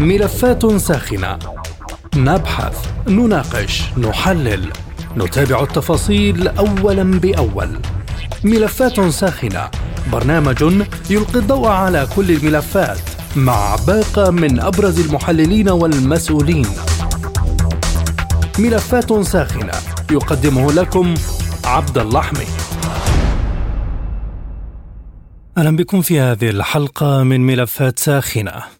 ملفات ساخنة نبحث، نناقش، نحلل، نتابع التفاصيل أولا بأول. ملفات ساخنة برنامج يلقي الضوء على كل الملفات مع باقة من أبرز المحللين والمسؤولين. ملفات ساخنة يقدمه لكم عبد اللحمي. أهلا بكم في هذه الحلقة من ملفات ساخنة.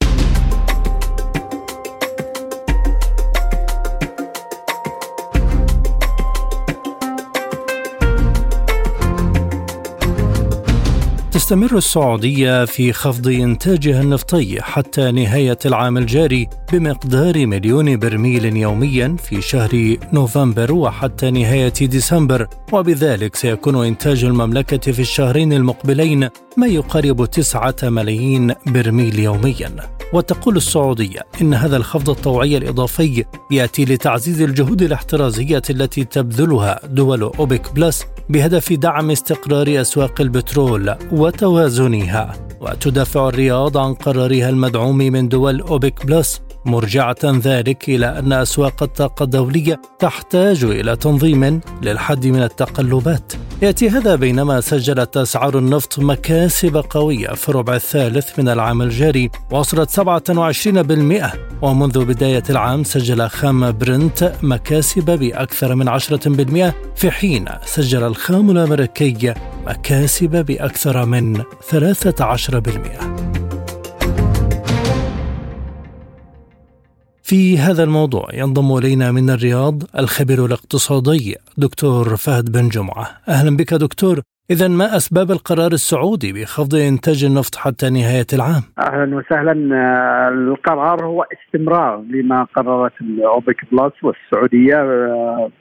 تستمر السعودية في خفض إنتاجها النفطي حتى نهاية العام الجاري بمقدار مليون برميل يوميا في شهر نوفمبر وحتى نهاية ديسمبر. وبذلك سيكون إنتاج المملكة في الشهرين المقبلين ما يقارب تسعة ملايين برميل يوميا. وتقول السعودية إن هذا الخفض الطوعي الإضافي يأتي لتعزيز الجهود الاحترازية التي تبذلها دول أوبك بلس بهدف دعم استقرار أسواق البترول وتوازنها وتدافع الرياض عن قرارها المدعوم من دول أوبك بلس. مرجعة ذلك إلى أن أسواق الطاقة الدولية تحتاج إلى تنظيم للحد من التقلبات. يأتي هذا بينما سجلت أسعار النفط مكاسب قوية في الربع الثالث من العام الجاري وصلت 27% ومنذ بداية العام سجل خام برنت مكاسب بأكثر من 10% في حين سجل الخام الأمريكي مكاسب بأكثر من 13% في هذا الموضوع ينضم إلينا من الرياض الخبير الاقتصادي دكتور فهد بن جمعة. أهلا بك دكتور. إذا ما أسباب القرار السعودي بخفض إنتاج النفط حتى نهاية العام؟ أهلا وسهلا. القرار هو استمرار لما قررت الأوبك بلس والسعودية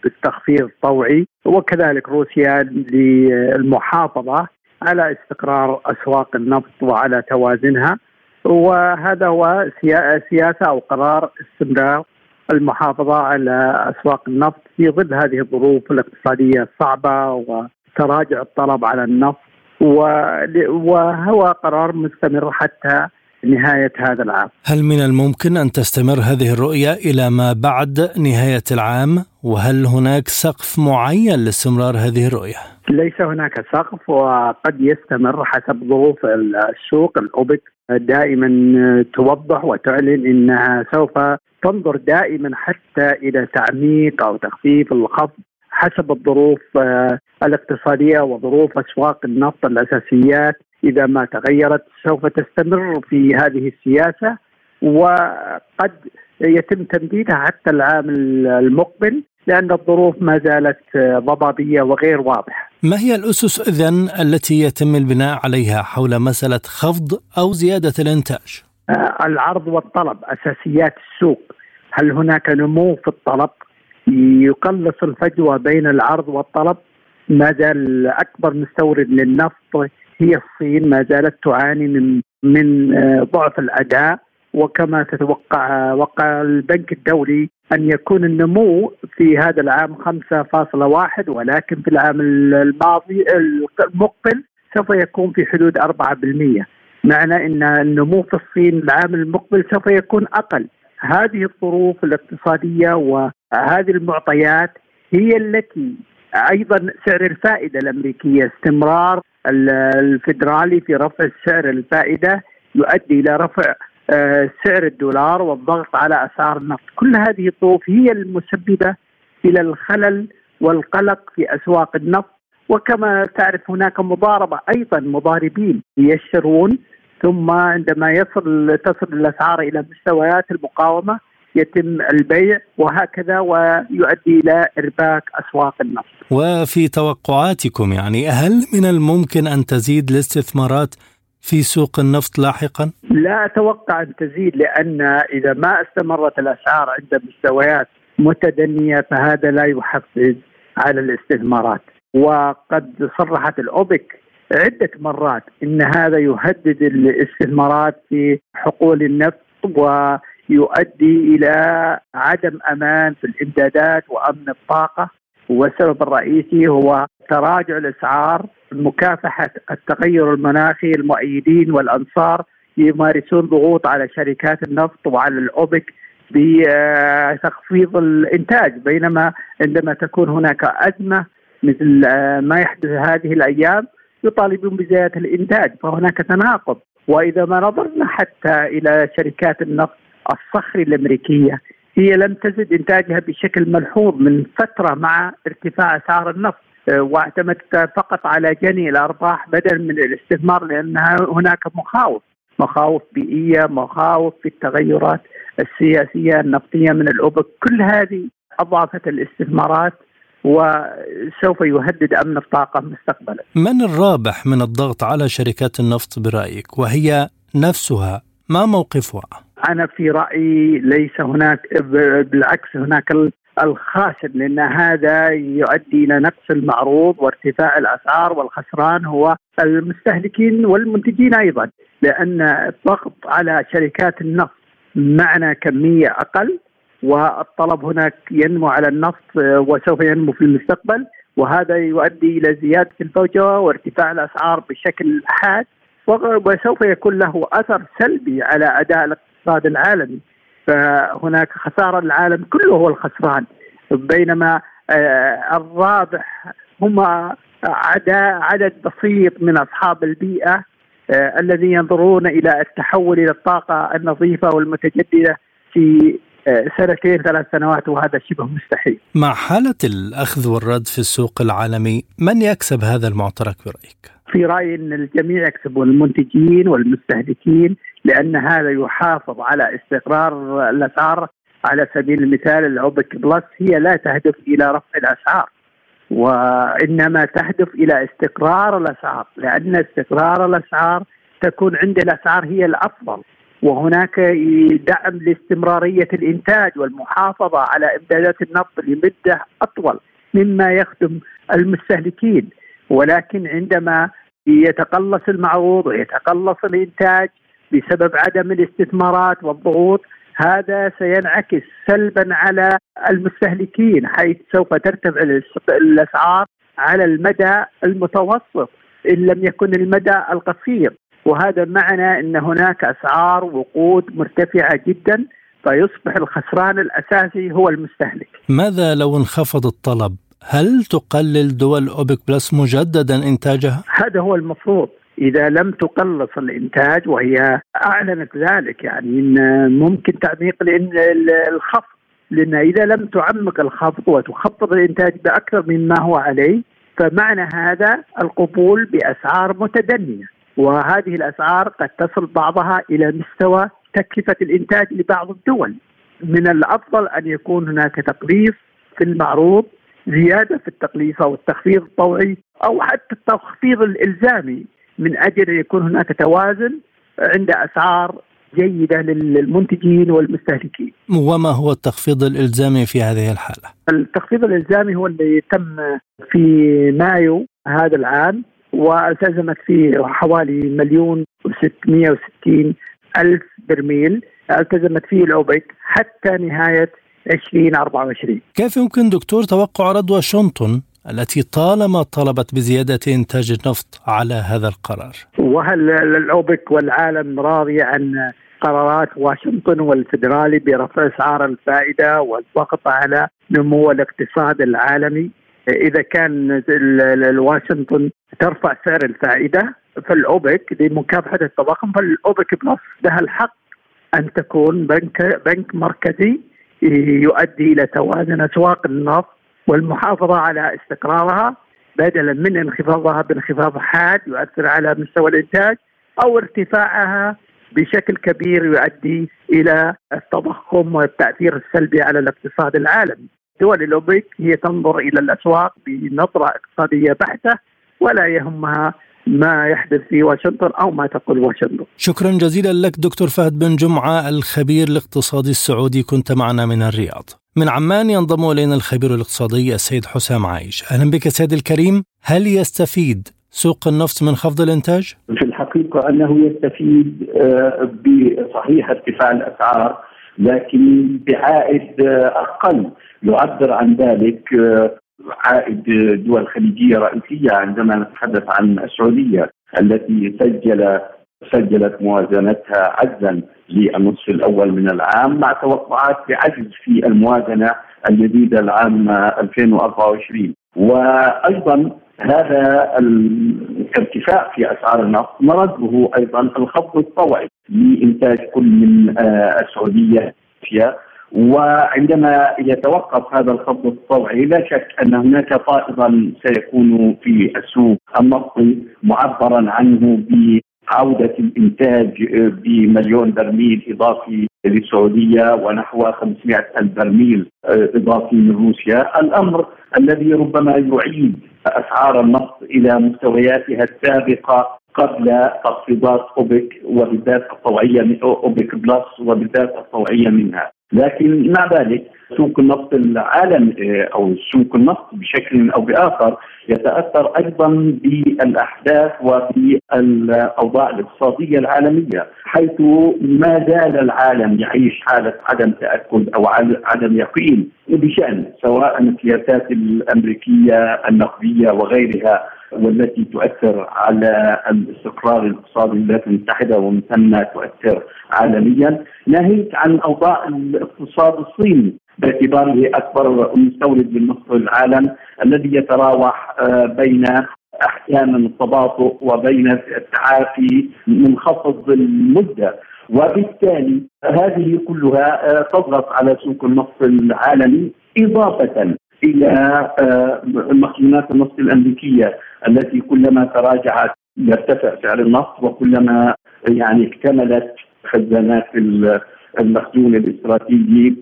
بالتخفيض الطوعي وكذلك روسيا للمحافظة على استقرار أسواق النفط وعلى توازنها. وهذا هو سياسة أو قرار استمرار المحافظة على أسواق النفط في ظل هذه الظروف الاقتصادية الصعبه وتراجع الطلب على النفط. وهو قرار مستمر حتى نهاية هذا العام. هل من الممكن أن تستمر هذه الرؤية إلى ما بعد نهاية العام؟ وهل هناك سقف معين لاستمرار هذه الرؤية؟ ليس هناك سقف وقد يستمر حسب ظروف السوق. الأوبك دائما توضح وتعلن إنها سوف تنظر دائما حتى إلى تعميق أو تخفيف الخفض حسب الظروف آه، الاقتصادية وظروف أسواق النفط الأساسيات. إذا ما تغيرت سوف تستمر في هذه السياسة وقد يتم تمديدها حتى العام المقبل لأن الظروف ما زالت ضبابية وغير واضحة. ما هي الأسس إذن التي يتم البناء عليها حول مسألة خفض أو زيادة الإنتاج؟ آه، العرض والطلب أساسيات السوق، هل هناك نمو في الطلب؟ يقلص الفجوة بين العرض والطلب ما زال أكبر مستورد للنفط هي الصين ما زالت تعاني من من آه، ضعف الأداء وكما تتوقع وقع البنك الدولي أن يكون النمو في هذا العام 5.1 ولكن في العام الماضي المقبل سوف يكون في حدود 4% معنى أن النمو في الصين العام المقبل سوف يكون أقل. هذه الظروف الاقتصادية وهذه المعطيات هي التي أيضا سعر الفائدة الأمريكية استمرار الفدرالي في رفع سعر الفائدة يؤدي إلى رفع آه، سعر الدولار والضغط على أسعار النفط، كل هذه الظروف هي المسببة إلى الخلل والقلق في أسواق النفط. وكما تعرف هناك مضاربة أيضا مضاربين يشترون ثم عندما يصل تصل الأسعار إلى مستويات المقاومة يتم البيع وهكذا ويؤدي إلى إرباك أسواق النفط. وفي توقعاتكم يعني هل من الممكن أن تزيد الاستثمارات في سوق النفط لاحقا؟ لا أتوقع أن تزيد لأن إذا ما استمرت الأسعار عند مستويات متدنية فهذا لا يحفز على الاستثمارات وقد صرحت الأوبك عدة مرات إن هذا يهدد الاستثمارات في حقول النفط ويؤدي إلى عدم أمان في الإمدادات وأمن الطاقة والسبب الرئيسي هو تراجع الأسعار مكافحة التغير المناخي المؤيدين والأنصار يمارسون ضغوط على شركات النفط وعلى الأوبك بتخفيض الإنتاج. بينما عندما تكون هناك أزمة مثل ما يحدث هذه الأيام يطالبون بزيادة الإنتاج فهناك تناقض. وإذا ما نظرنا حتى إلى شركات النفط الصخري الأمريكية هي لم تزد إنتاجها بشكل ملحوظ من فترة مع ارتفاع اسعار النفط آه، واعتمدت فقط على جني الأرباح بدلا من الاستثمار لأن هناك مخاوف مخاوف بيئية مخاوف في التغيرات السياسية النفطية من الاوبك كل هذه أضافت الاستثمارات وسوف يهدد أمن الطاقة مستقبلا. من الرابح من الضغط على شركات النفط برأيك وهي نفسها ما موقفها؟ أنا في رأيي ليس هناك بالعكس هناك الخاسر لأن هذا يؤدي إلى نقص المعروض وارتفاع الأسعار والخسران هو المستهلكين والمنتجين أيضا لأن الضغط على شركات النفط معنى كمية أقل والطلب هناك ينمو على النفط وسوف ينمو في المستقبل وهذا يؤدي إلى زيادة الفوجة وارتفاع الأسعار بشكل حاد وسوف يكون له أثر سلبي على أداء الاقتصاد العالمي فهناك خسارة العالم كله هو الخسران بينما آه، الرابح هم عدد بسيط من أصحاب البيئة آه، الذين ينظرون إلى التحول إلى الطاقة النظيفة والمتجددة في آه، سنتين ثلاث سنوات وهذا شبه مستحيل. مع حالة الأخذ والرد في السوق العالمي، من يكسب هذا المعترك برأيك؟ في رأيي إن الجميع يكسبون المنتجين والمستهلكين لأن هذا يحافظ على استقرار الأسعار على سبيل المثال الاوبك بلس هي لا تهدف إلى رفع الأسعار وإنما تهدف إلى استقرار الأسعار لأن استقرار الأسعار تكون عند الأسعار هي الأفضل وهناك دعم لاستمرارية الإنتاج والمحافظة على إمدادات النفط لمدة أطول مما يخدم المستهلكين ولكن عندما يتقلص المعروض ويتقلص الإنتاج بسبب عدم الاستثمارات والضغوط هذا سينعكس سلبا على المستهلكين حيث سوف ترتفع الأسعار على المدى المتوسط إن لم يكن المدى القصير وهذا معنى إن هناك أسعار وقود مرتفعة جدا فيصبح الخسران الأساسي هو المستهلك. ماذا لو انخفض الطلب؟ هل تقلل دول أوبك بلس مجددا إنتاجها؟ هذا هو المفروض إذا لم تقلص الإنتاج وهي أعلنت ذلك يعني ممكن تعميق الخفض. لأن إذا لم تعمق الخفض وتخفض الإنتاج بأكثر مما هو عليه فمعنى هذا القبول بأسعار متدنية. وهذه الأسعار قد تصل بعضها إلى مستوى تكلفة الإنتاج لبعض الدول. من الأفضل أن يكون هناك تقليص في المعروض زيادة في التقليص أو التخفيض الطوعي أو حتى التخفيض الإلزامي. من أجل أن يكون هناك توازن عند أسعار جيدة للمنتجين والمستهلكين. وما هو التخفيض الإلزامي في هذه الحالة؟ التخفيض الإلزامي هو اللي تم في مايو هذا العام والتزمت فيه حوالي مليون و660 ألف برميل التزمت فيه الأوبك حتى نهاية 2024 كيف يمكن دكتور توقع رد واشنطن التي طالما طلبت بزيادة إنتاج النفط على هذا القرار. وهل الأوبك والعالم راضي عن قرارات واشنطن والفدرالي برفع أسعار الفائدة والضغط على نمو الاقتصاد العالمي؟ إذا كان واشنطن ترفع سعر الفائدة فالأوبك لمكافحه التضخم فالأوبك بلس لها الحق أن تكون بنك بنك مركزي يؤدي إلى توازن أسواق النفط والمحافظة على استقرارها بدلا من انخفاضها بانخفاض حاد يؤثر على مستوى الإنتاج أو ارتفاعها بشكل كبير يؤدي إلى التضخم والتأثير السلبي على الاقتصاد العالمي. دول الاوبك هي تنظر إلى الأسواق بنظرة اقتصادية بحتة ولا يهمها ما يحدث في واشنطن أو ما تقول واشنطن. شكرا جزيلا لك دكتور فهد بن جمعة الخبير الاقتصادي السعودي كنت معنا من الرياض. من عمان ينضم إلينا الخبير الاقتصادي السيد حسام عايش. أهلا بك سيد الكريم، هل يستفيد سوق النفط من خفض الإنتاج؟ في الحقيقة أنه يستفيد آه، بصحيح ارتفاع الأسعار لكن بعائد آه، أقل يعبر عن ذلك آه، عائد دول خليجية رئيسية عندما نتحدث عن السعودية التي سجل سجلت موازنتها عجزا للنصف الأول من العام مع توقعات بعجز في الموازنة الجديدة العام 2024 وأيضا هذا الارتفاع في أسعار النفط مرده أيضا الخفض الطوعي لإنتاج كل من آه، السعودية وعندما يتوقف هذا الخفض الطوعي لا شك أن هناك فائضا سيكون في السوق النفطي معبرا عنه عودة الإنتاج بمليون برميل إضافي للسعودية ونحو 500 ألف برميل إضافي من روسيا. الأمر الذي ربما يعيد أسعار النفط إلى مستوياتها السابقة قبل تخفيضات أوبك وبالذات الطوعية من أوبك بلس وبالذات الطوعية منها. لكن مع ذلك سوق النفط العالم أو سوق النفط بشكل أو بآخر يتأثر أيضا بالأحداث وبالاوضاع الاقتصادية العالمية حيث ما زال العالم يعيش حالة عدم تأكد أو عدم يقين بشان سواء السياسات الأمريكية النقدية وغيرها. والتي تؤثر على الاستقرار الاقتصادي للولايات المتحدة ومن ثم تؤثر عالميا. ناهيك عن أوضاع الاقتصاد الصيني باعتباره أكبر مستورد للنصف العالم الذي يتراوح آه، بين أحيانا التباطؤ وبين التعافي منخفض المدة. وبالتالي هذه كلها آه، تضغط على سوق النفط العالمي إضافة إلى آه، مخزونات النفط الأمريكية التي كلما تراجعت يرتفع سعر النفط وكلما يعني اكتملت خزانات المخزون الاستراتيجي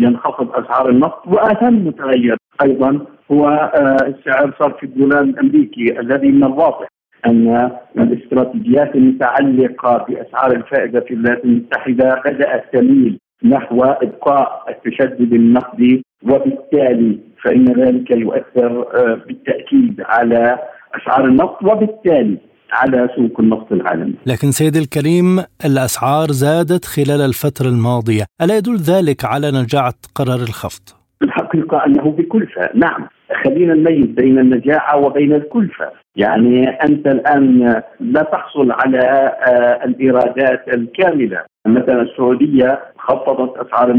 ينخفض أسعار النفط واهم متغير أيضا هو آه، سعر صرف الدولار الأمريكي الذي من الواضح أن الإستراتيجيات المتعلقة بأسعار الفائدة في الولايات المتحدة بدأت تميل نحو إبقاء التشدد النقدي وبالتالي فإن ذلك يؤثر آه، بالتأكيد على أسعار النفط وبالتالي على سوق النفط العالمي. لكن سيد الكريم الأسعار زادت خلال الفترة الماضية، ألا يدل ذلك على نجاعة قرار الخفض؟ الحقيقة أنه بكلفه، نعم، خلينا نميز بين النجاعة وبين الكلفه، يعني أنت الآن لا تحصل على آه، الإيرادات الكاملة، مثلا السعودية خفضت أسعار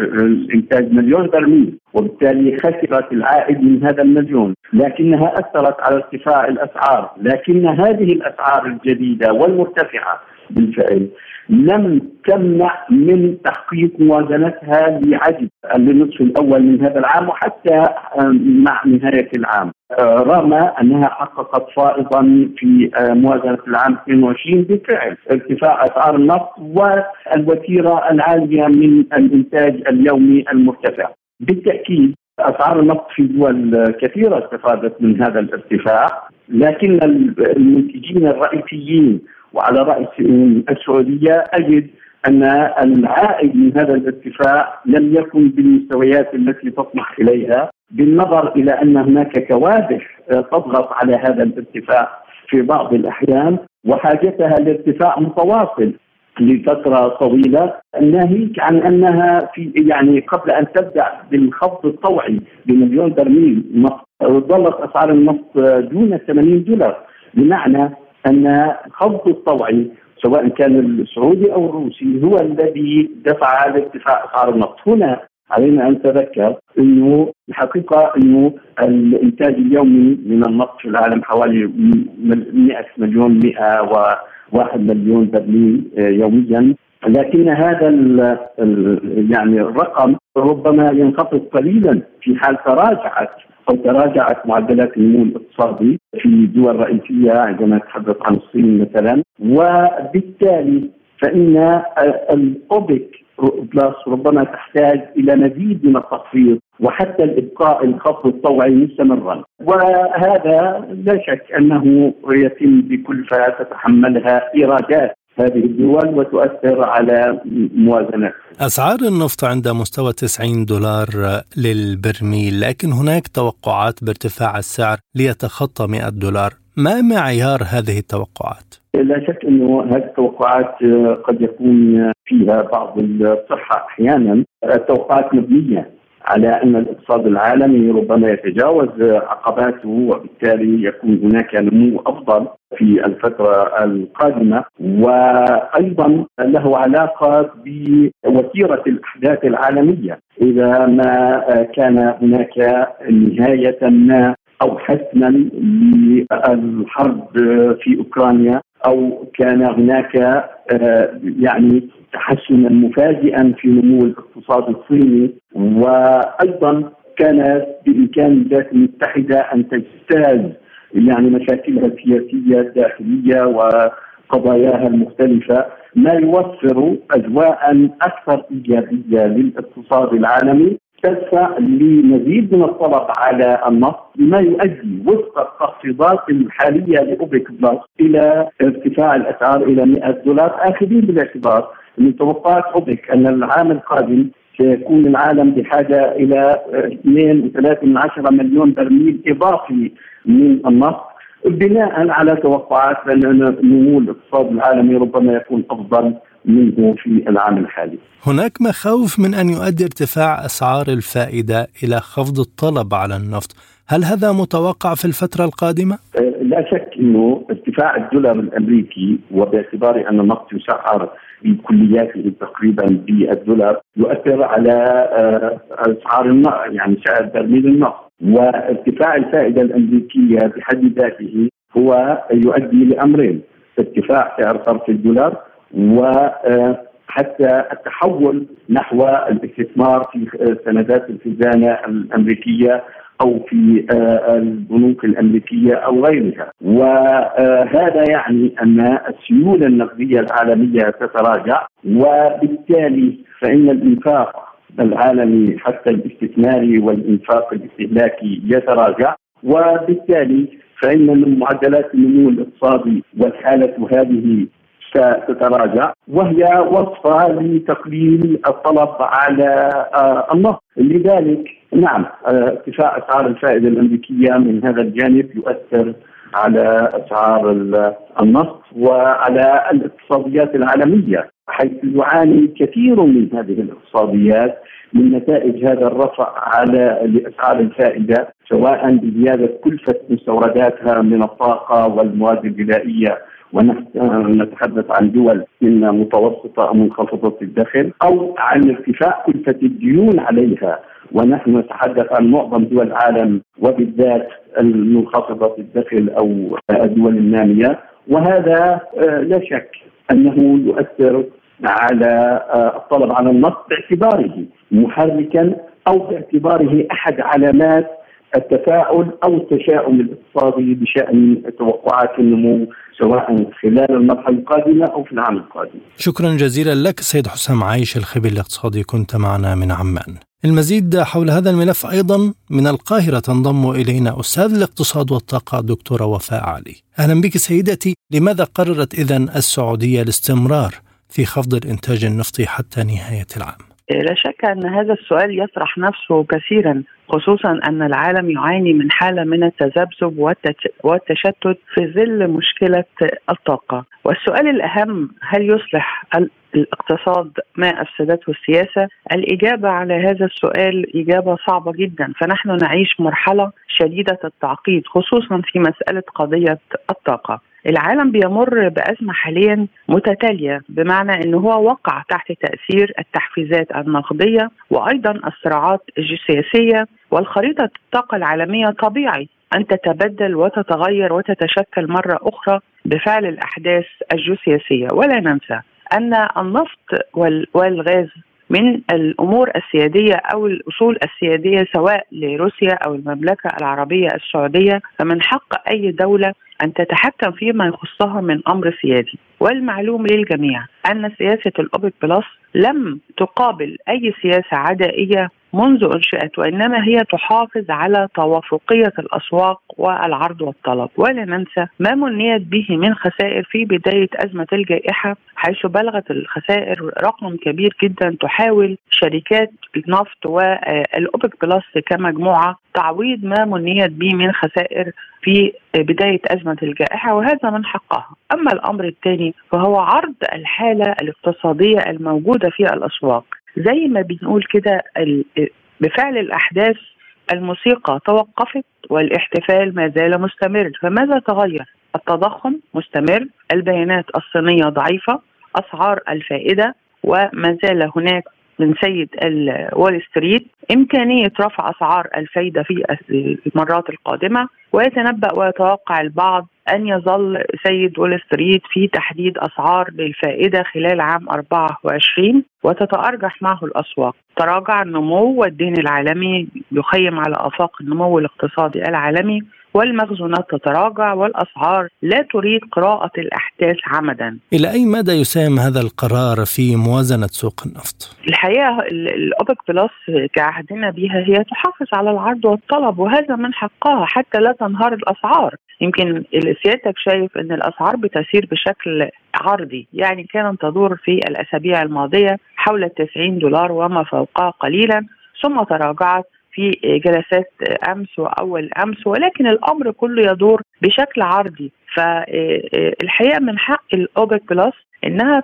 الإنتاج مليون برميل وبالتالي خسرت العائد من هذا المليون لكنها أثرت على ارتفاع الأسعار لكن هذه الأسعار الجديدة والمرتفعة بالفعل. لم تمنع من تحقيق موازنتها لعجز للنصف الأول من هذا العام وحتى مع نهاية العام. رغم أنها حققت فائضا في موازنة العام 22 بالفعل. ارتفاع أسعار النفط والوتيرة العالية من الإنتاج اليومي المرتفع. بالتأكيد أسعار النفط في دول كثيرة استفادت من هذا الارتفاع لكن المنتجين الرئيسيين وعلى رأس السعودية أجد أن العائد من هذا الارتفاع لم يكن بالمستويات التي تطمح إليها بالنظر إلى أن هناك كوادح تضغط على هذا الارتفاع في بعض الأحيان وحاجتها لارتفاع متواصل لفترة طويلة. ناهيك عن أنها في يعني قبل أن تبدأ بالخفض الطوعي بمليون برميل نفط ظلت أسعار النفط دون 80 دولار. بمعنى أن الخفض الطوعي سواء كان السعودي أو الروسي هو الذي دفع على ارتفاع اسعار النفط هنا علينا أن نتذكر إنه الحقيقة إنه الإنتاج اليومي من النفط في العالم حوالي 100 مليون 101 مليون برميل آه، يوميا. لكن هذا ال ال يعني الرقم ربما ينخفض قليلا في حال تراجعت أو تراجعت معدلات النمو الاقتصادي في دول رئيسية عندما نتحدث عن الصين مثلا وبالتالي فإن الأوبك بلس ربما تحتاج إلى مزيد من التخفيض وحتى الإبقاء الخفض الطوعي مستمرا. وهذا لا شك أنه يتم بكلفه تتحملها إيرادات. هذه الدول وتؤثر على موازنة أسعار النفط عند مستوى 90 دولار للبرميل لكن هناك توقعات بارتفاع السعر ليتخطى 100 دولار. ما معيار هذه التوقعات؟ لا شك انه هذه التوقعات قد يكون فيها بعض الصحة. أحيانا التوقعات مبنية على أن الاقتصاد العالمي ربما يتجاوز عقباته وبالتالي يكون هناك نمو أفضل. في الفترة القادمة وأيضا له علاقة بوتيرة الأحداث العالمية. إذا ما كان هناك نهاية ما أو حسما للحرب في أوكرانيا أو كان هناك يعني تحسنا مفاجئا في نمو الاقتصاد الصيني. وأيضا كان بإمكان الولايات المتحده أن تجتاز يعني مشاكلها السياسية الداخلية وقضاياها المختلفة ما يوفر أجواء أكثر إيجابية للاقتصاد العالمي تدفع لمزيد من الطلب على النفط بما يؤدي وفق التخفيضات الحالية لأوبك بلس إلى ارتفاع الأسعار إلى 100 دولار آخذين بالاعتبار من توقعات أوبك أن العام القادم سيكون العالم بحاجة إلى 2.3 مليون برميل إضافي من النفط بناء على توقعات بان نمو الاقتصاد العالمي ربما يكون أفضل منه في العام الحالي. هناك مخاوف من أن يؤدي ارتفاع أسعار الفائدة إلى خفض الطلب على النفط، هل هذا متوقع في الفترة القادمة؟ أه، لا شك إنه ارتفاع الدولار الأمريكي وباعتبار أن النفط يسعر بكلياته تقريبا بالدولار يؤثر على أه، أسعار النفط يعني سعر برميل النفط وارتفاع الفائدة الأمريكية بحد ذاته هو يؤدي لأمرين ارتفاع سعر صرف الدولار وحتى التحول نحو الاستثمار في سندات الخزانة الأمريكية أو في البنوك الأمريكية أو غيرها. وهذا يعني أن السيولة النقدية العالمية تتراجع وبالتالي فإن الإنفاق العالمي حتى الاستثماري والإنفاق الاستهلاكي يتراجع وبالتالي فإن معدلات النمو الاقتصادي والحالة هذه ستتراجع وهي وصفة لتقليل الطلب على آه، النفط لذلك نعم آه، ارتفاع أسعار الفائدة الأمريكية من هذا الجانب يؤثر على أسعار النفط وعلى الاقتصاديات العالمية حيث يعاني كثير من هذه الاقتصاديات من نتائج هذا الرفع على لأسعار الفائدة سواء بزيادة كلفه مستورداتها من الطاقة والمواد الغذائية. ونحن نتحدث عن دول إما متوسطة أو منخفضة الدخل أو عن ارتفاع كلفة الديون عليها. ونحن نتحدث عن معظم دول العالم وبالذات المنخفضة الدخل أو الدول النامية وهذا آه، لا شك أنه يؤثر على آه، الطلب على النفط باعتباره محركا أو باعتباره أحد علامات التفاؤل أو التشاؤم الاقتصادي بشأن توقعات النمو سواء خلال المرحلة القادمة أو في العام القادم. شكرا جزيلا لك سيد حسام عايش الخبير الاقتصادي كنت معنا من عمان. المزيد حول هذا الملف أيضا من القاهرة تنضم إلينا أستاذ الاقتصاد والطاقة دكتورة وفاء علي. أهلا بك سيدتي، لماذا قررت اذا السعودية الاستمرار في خفض الإنتاج النفطي حتى نهاية العام؟ لا شك أن هذا السؤال يطرح نفسه كثيرا خصوصا أن العالم يعاني من حالة من التذبذب والتشتت في ظل مشكلة الطاقة والسؤال الأهم هل يصلح الاقتصاد ما افسدته السياسة؟ الإجابة على هذا السؤال إجابة صعبة جدا، فنحن نعيش مرحلة شديدة التعقيد خصوصا في مسألة قضية الطاقة. العالم بيمر بأزمة حاليا متتالية بمعنى أنه هو وقع تحت تأثير التحفيزات النقدية وأيضا الصراعات الجيوسياسية والخريطة الطاقة العالمية طبيعي أن تتبدل وتتغير وتتشكل مرة أخرى بفعل الأحداث الجيوسياسية ولا ننسى أن النفط والغاز من الأمور السيادية أو الأصول السيادية سواء لروسيا أو المملكة العربية السعودية فمن حق أي دولة أن تتحكم فيما يخصها من أمر سيادي. والمعلوم للجميع أن سياسة الأوبك بلس لم تقابل أي سياسة عدائية منذ انشئت وإنما هي تحافظ على توافقية الأسواق والعرض والطلب. ولا ننسى ما منيت به من خسائر في بداية أزمة الجائحة حيث بلغت الخسائر رقم كبير جدا تحاول شركات النفط والأوبك بلس كمجموعة تعويض ما منيت به من خسائر في بداية أزمة الجائحة وهذا من حقها، أما الأمر الثاني فهو عرض الحالة الاقتصادية الموجودة في الأسواق. زي ما بنقول كده بفعل الأحداث الموسيقى توقفت والاحتفال ما زال مستمر. فماذا تغير؟ التضخم مستمر البيانات الصينية ضعيفة أسعار الفائدة وما زال هناك من سيد وول ستريت إمكانية رفع أسعار الفايدة في المرات القادمة. ويتنبأ ويتوقع البعض أن يظل سيد وول ستريت في تحديد أسعار للفائدة خلال عام 24 وتتأرجح معه الأسواق تراجع النمو والدين العالمي يخيم على آفاق النمو الاقتصادي العالمي والمخزونات تتراجع والأسعار لا تريد قراءة الأحداث عمدا. إلى أي مدى يساهم هذا القرار في موازنة سوق النفط؟ الحقيقة الأوبك بلس كعهدنا بها هي تحافظ على العرض والطلب وهذا من حقها حتى لا تنهار الأسعار. يمكن سيادتك شايف إن الأسعار بتسير بشكل عرضي يعني كانت تدور في الأسابيع الماضية حول 90 دولار وما فوقها قليلا ثم تراجعت في جلسات أمس وأول أمس ولكن الأمر كله يدور بشكل عرضي. فالحقيقة من حق الأوبك بلس إنها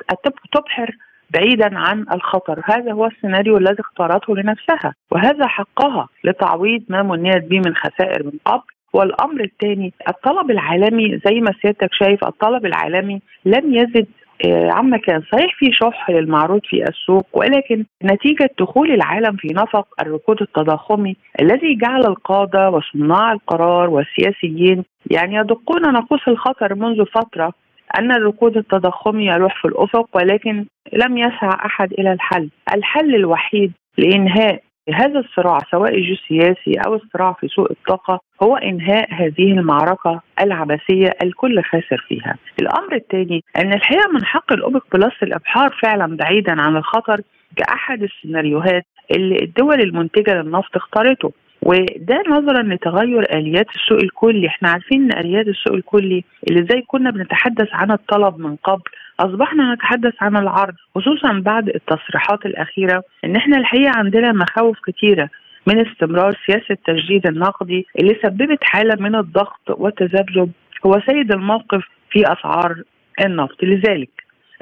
تبحر بعيدا عن الخطر. هذا هو السيناريو الذي اختارته لنفسها وهذا حقها لتعويض ما منيت به من خسائر من قبل. والأمر الثاني الطلب العالمي زي ما سيادتك شايف الطلب العالمي لم يزد آه، عما كان. صحيح في شح للمعروض في السوق ولكن نتيجة دخول العالم في نفق الركود التضخمي الذي جعل القادة وصناع القرار والسياسيين يعني يدقون ناقوس الخطر منذ فترة أن الركود التضخمي يلوح في الأفق ولكن لم يسعى أحد إلى الحل. الحل الوحيد لإنهاء هذا الصراع سواء الجيوسياسي أو الصراع في سوق الطاقة هو إنهاء هذه المعركة العبثية الكل خاسر فيها. الأمر الثاني أن الحقيقة من حق الأوبك بلس الإبحار فعلا بعيدا عن الخطر كأحد السيناريوهات اللي الدول المنتجة للنفط اختارته وده نظرا لتغير آليات السوق الكلي. إحنا عارفين إن آليات السوق الكلي اللي زي كنا بنتحدث عن الطلب من قبل أصبحنا نتحدث عن العرض خصوصا بعد التصريحات الأخيرة إن إحنا الحقيقة عندنا مخاوف كثيره من استمرار سياسة التجديد النقدي اللي سببت حالة من الضغط والتذبذب. هو سيد الموقف في أسعار النفط. لذلك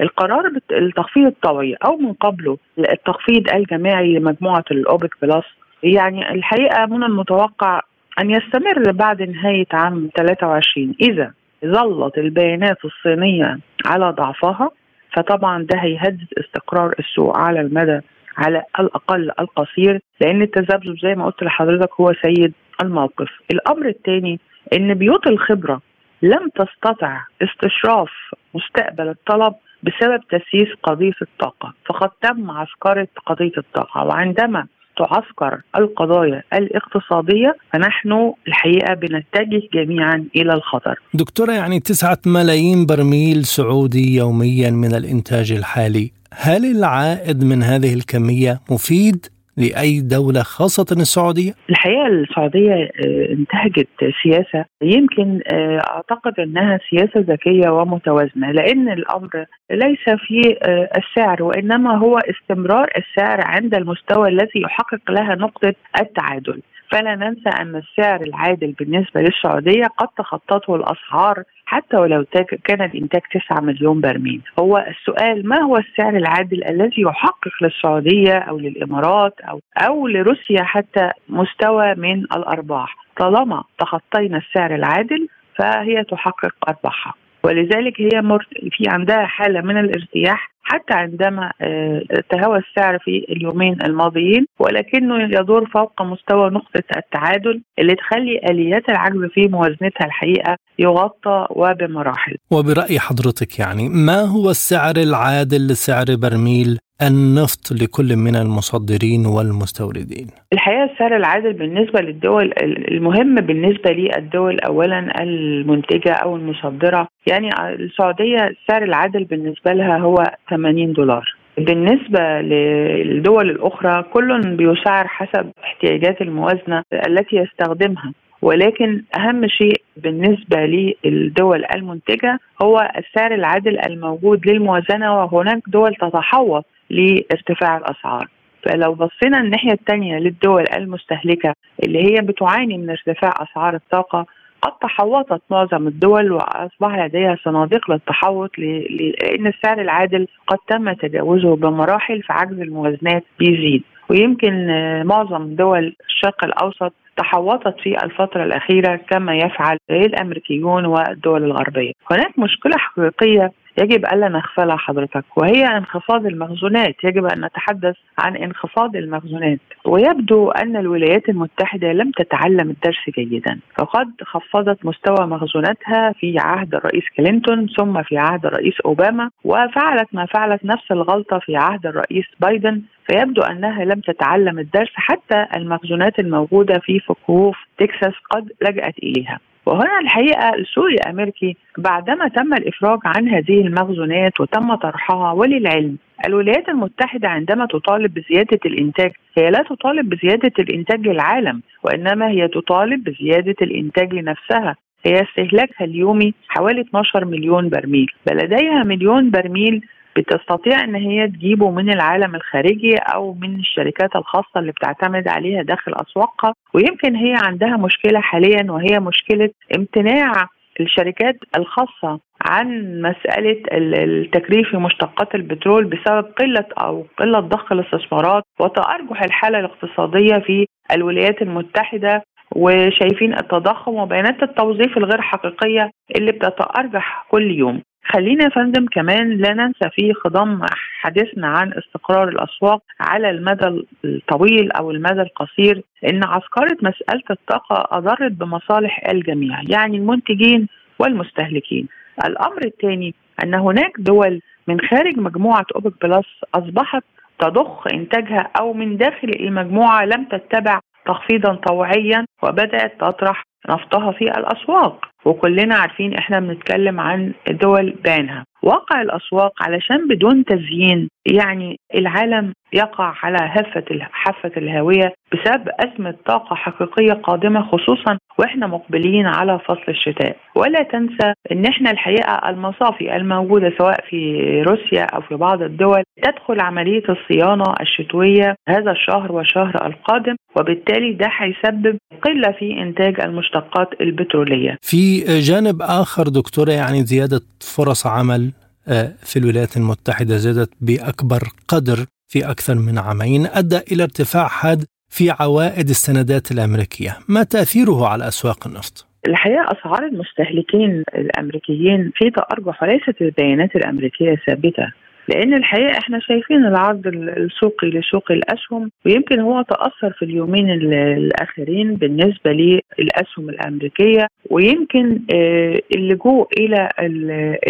القرار التخفيض الطوعي أو من قبله التخفيض الجماعي لمجموعة الأوبك بلس يعني الحقيقة من المتوقع أن يستمر بعد نهاية عام 23 إذا ظلت البيانات الصينية على ضعفها فطبعا ده هيهدد استقرار السوق على المدى على الأقل القصير لأن التذبذب زي ما قلت لحضرتك هو سيد الموقف. الأمر الثاني إن بيوت الخبرة لم تستطع استشراف مستقبل الطلب بسبب تسييس قضية الطاقة، فقد تم عسكرة قضية الطاقة وعندما تعسكر القضايا الاقتصادية فنحن الحقيقة بنتجه جميعا إلى الخطر. دكتورة يعني تسعة ملايين برميل سعودي يوميا من الإنتاج الحالي. هل العائد من هذه الكمية مفيد؟ لأي دولة خاصة السعودية؟ الحقيقة السعودية آه، انتهجت سياسة يمكن آه، أعتقد أنها سياسة ذكية ومتوازنة لأن الأمر ليس في آه، السعر وإنما هو استمرار السعر عند المستوى الذي يحقق لها نقطة التعادل. فلا ننسى أن السعر العادل بالنسبة للسعودية قد تخطته الأسعار حتى ولو كان الإنتاج 9 مليون برميل. هو السؤال ما هو السعر العادل الذي يحقق للسعودية أو للإمارات أو, أو لروسيا حتى مستوى من الأرباح؟ طالما تخطينا السعر العادل فهي تحقق أرباحها. ولذلك هي في عندها حالة من الارتياح حتى عندما آه، تهوى السعر في اليومين الماضيين ولكنه يدور فوق مستوى نقطة التعادل اللي تخلي آليات العجز في موازنتها الحقيقة يغطى وبمراحل وبرأي حضرتك يعني ما هو السعر العادل لسعر برميل النفط لكل من المصدرين والمستوردين؟ الحقيقة السعر العادل بالنسبة للدول المهم بالنسبة للدول اولا المنتجة أو المصدرة يعني السعودية السعر العادل بالنسبة لها هو 80 دولار. بالنسبة للدول الأخرى كل بيسعر حسب احتياجات الموازنة التي يستخدمها. ولكن أهم شيء بالنسبة للدول المنتجة هو السعر العادل الموجود للموازنة وهناك دول تتحوط لارتفاع الأسعار. فلو بصينا الناحية الثانية للدول المستهلكة اللي هي بتعاني من ارتفاع أسعار الطاقة قد تحوطت معظم الدول واصبح لديها صناديق للتحوط لأن السعر العادل قد تم تجاوزه بمراحل فعجز الموازنات بيزيد. ويمكن معظم دول الشرق الأوسط تحوطت في الفترة الأخيرة كما يفعل الأمريكيون والدول الغربية. هناك مشكلة حقيقية يجب ألا نغفلها حضرتك وهي انخفاض المخزونات يجب أن نتحدث عن انخفاض المخزونات ويبدو أن الولايات المتحدة لم تتعلم الدرس جيدا فقد خفضت مستوى مخزوناتها في عهد الرئيس كلينتون ثم في عهد الرئيس أوباما وفعلت ما فعلت نفس الغلطة في عهد الرئيس بايدن فيبدو أنها لم تتعلم الدرس حتى المخزونات الموجودة في فكوف تكساس قد لجأت إليها. وهنا الحقيقة السوق الأمريكي بعدما تم الإفراج عن هذه المخزونات وتم طرحها وللعلم الولايات المتحدة عندما تطالب بزيادة الإنتاج هي لا تطالب بزيادة الإنتاج للعالم وإنما هي تطالب بزيادة الإنتاج لنفسها. هي استهلاكها اليومي حوالي 12 مليون برميل بل لديها مليون برميل بتستطيع إن هي تجيبه من العالم الخارجي أو من الشركات الخاصة اللي بتعتمد عليها داخل اسواقها ويمكن هي عندها مشكلة حاليا وهي مشكلة امتناع الشركات الخاصة عن مسألة التكريف في مشتقات البترول بسبب قلة أو قلة ضخ الاستثمارات. وتأرجح الحالة الاقتصادية في الولايات المتحدة وشايفين التضخم وبيانات التوظيف الغير حقيقية اللي بتتأرجح كل يوم. خلينا يا فندم كمان لا ننسى في خضم حديثنا عن استقرار الأسواق على المدى الطويل أو المدى القصير إن عسكرة مسألة الطاقة أضرت بمصالح الجميع يعني المنتجين والمستهلكين. الأمر الثاني أن هناك دول من خارج مجموعة أوبك بلس أصبحت تضخ إنتاجها أو من داخل المجموعة لم تتبع تخفيضا طوعيا وبدأت تطرح نفطها في الأسواق. وكلنا عارفين إحنا بنتكلم عن دول بعينها واقع الأسواق علشان بدون تزيين يعني العالم يقع على هفة حافه الهاويه بسبب أزمة طاقة حقيقية قادمة خصوصا وإحنا مقبلين على فصل الشتاء. ولا تنسى إن إحنا الحقيقة المصافي الموجودة سواء في روسيا أو في بعض الدول تدخل عملية الصيانة الشتوية هذا الشهر والشهر القادم وبالتالي ده هيسبب قلة في إنتاج المشتقات البترولية. في جانب آخر دكتورة يعني زيادة فرص عمل آه، في الولايات المتحدة زادت بأكبر قدر في أكثر من عامين أدى إلى ارتفاع حاد في عوائد السندات الأمريكية، ما تأثيره على أسواق النفط؟ الحقيقة أسعار المستهلكين الأمريكيين في تارجح وليست البيانات الأمريكية ثابتة لأن الحقيقة إحنا شايفين العرض السوقي لسوق الأسهم ويمكن هو تأثر في اليومين الآخرين بالنسبة للأسهم الأمريكية ويمكن آه، اللجوء إلى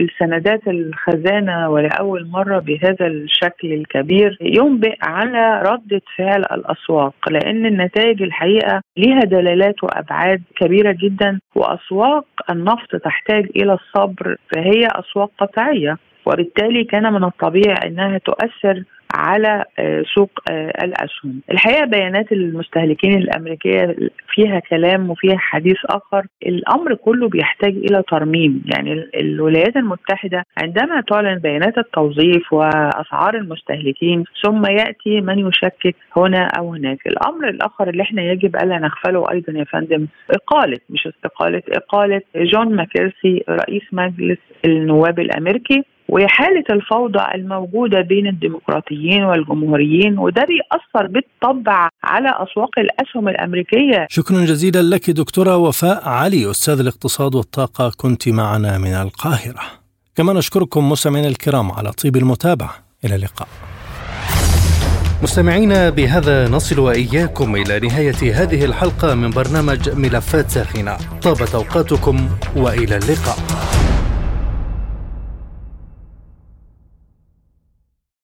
السندات الخزانة ولأول مرة بهذا الشكل الكبير ينبئ على ردة فعل الأسواق لأن النتائج الحقيقة لها دلالات وأبعاد كبيرة جدا وأسواق النفط تحتاج إلى الصبر فهي أسواق قطعية. وبالتالي كان من الطبيعي إنها تؤثر على آه، سوق آه، الأسهم. الحقيقة بيانات المستهلكين الأمريكية فيها كلام وفيها حديث آخر، الأمر كله بيحتاج إلى ترميم، يعني الولايات المتحدة عندما تعلن بيانات التوظيف وأسعار المستهلكين ثم يأتي من يشكك هنا أو هناك، الأمر الآخر اللي إحنا يجب ألا نغفله أيضا يا فندم إقالة. مش استقالة إقالة. جون ماكيرسي رئيس مجلس النواب الأمريكي وحالة الفوضى الموجودة بين الديمقراطيين والجمهوريين وده بيأثر بالطبع على أسواق الأسهم الأمريكية. شكرا جزيلا لك دكتورة وفاء علي أستاذ الاقتصاد والطاقة كنت معنا من القاهرة. كما نشكركم مستمعينا الكرام على طيب المتابعة. إلى اللقاء. مستمعينا بهذا نصل وإياكم إلى نهاية هذه الحلقة من برنامج ملفات ساخنة. طابت أوقاتكم وإلى اللقاء.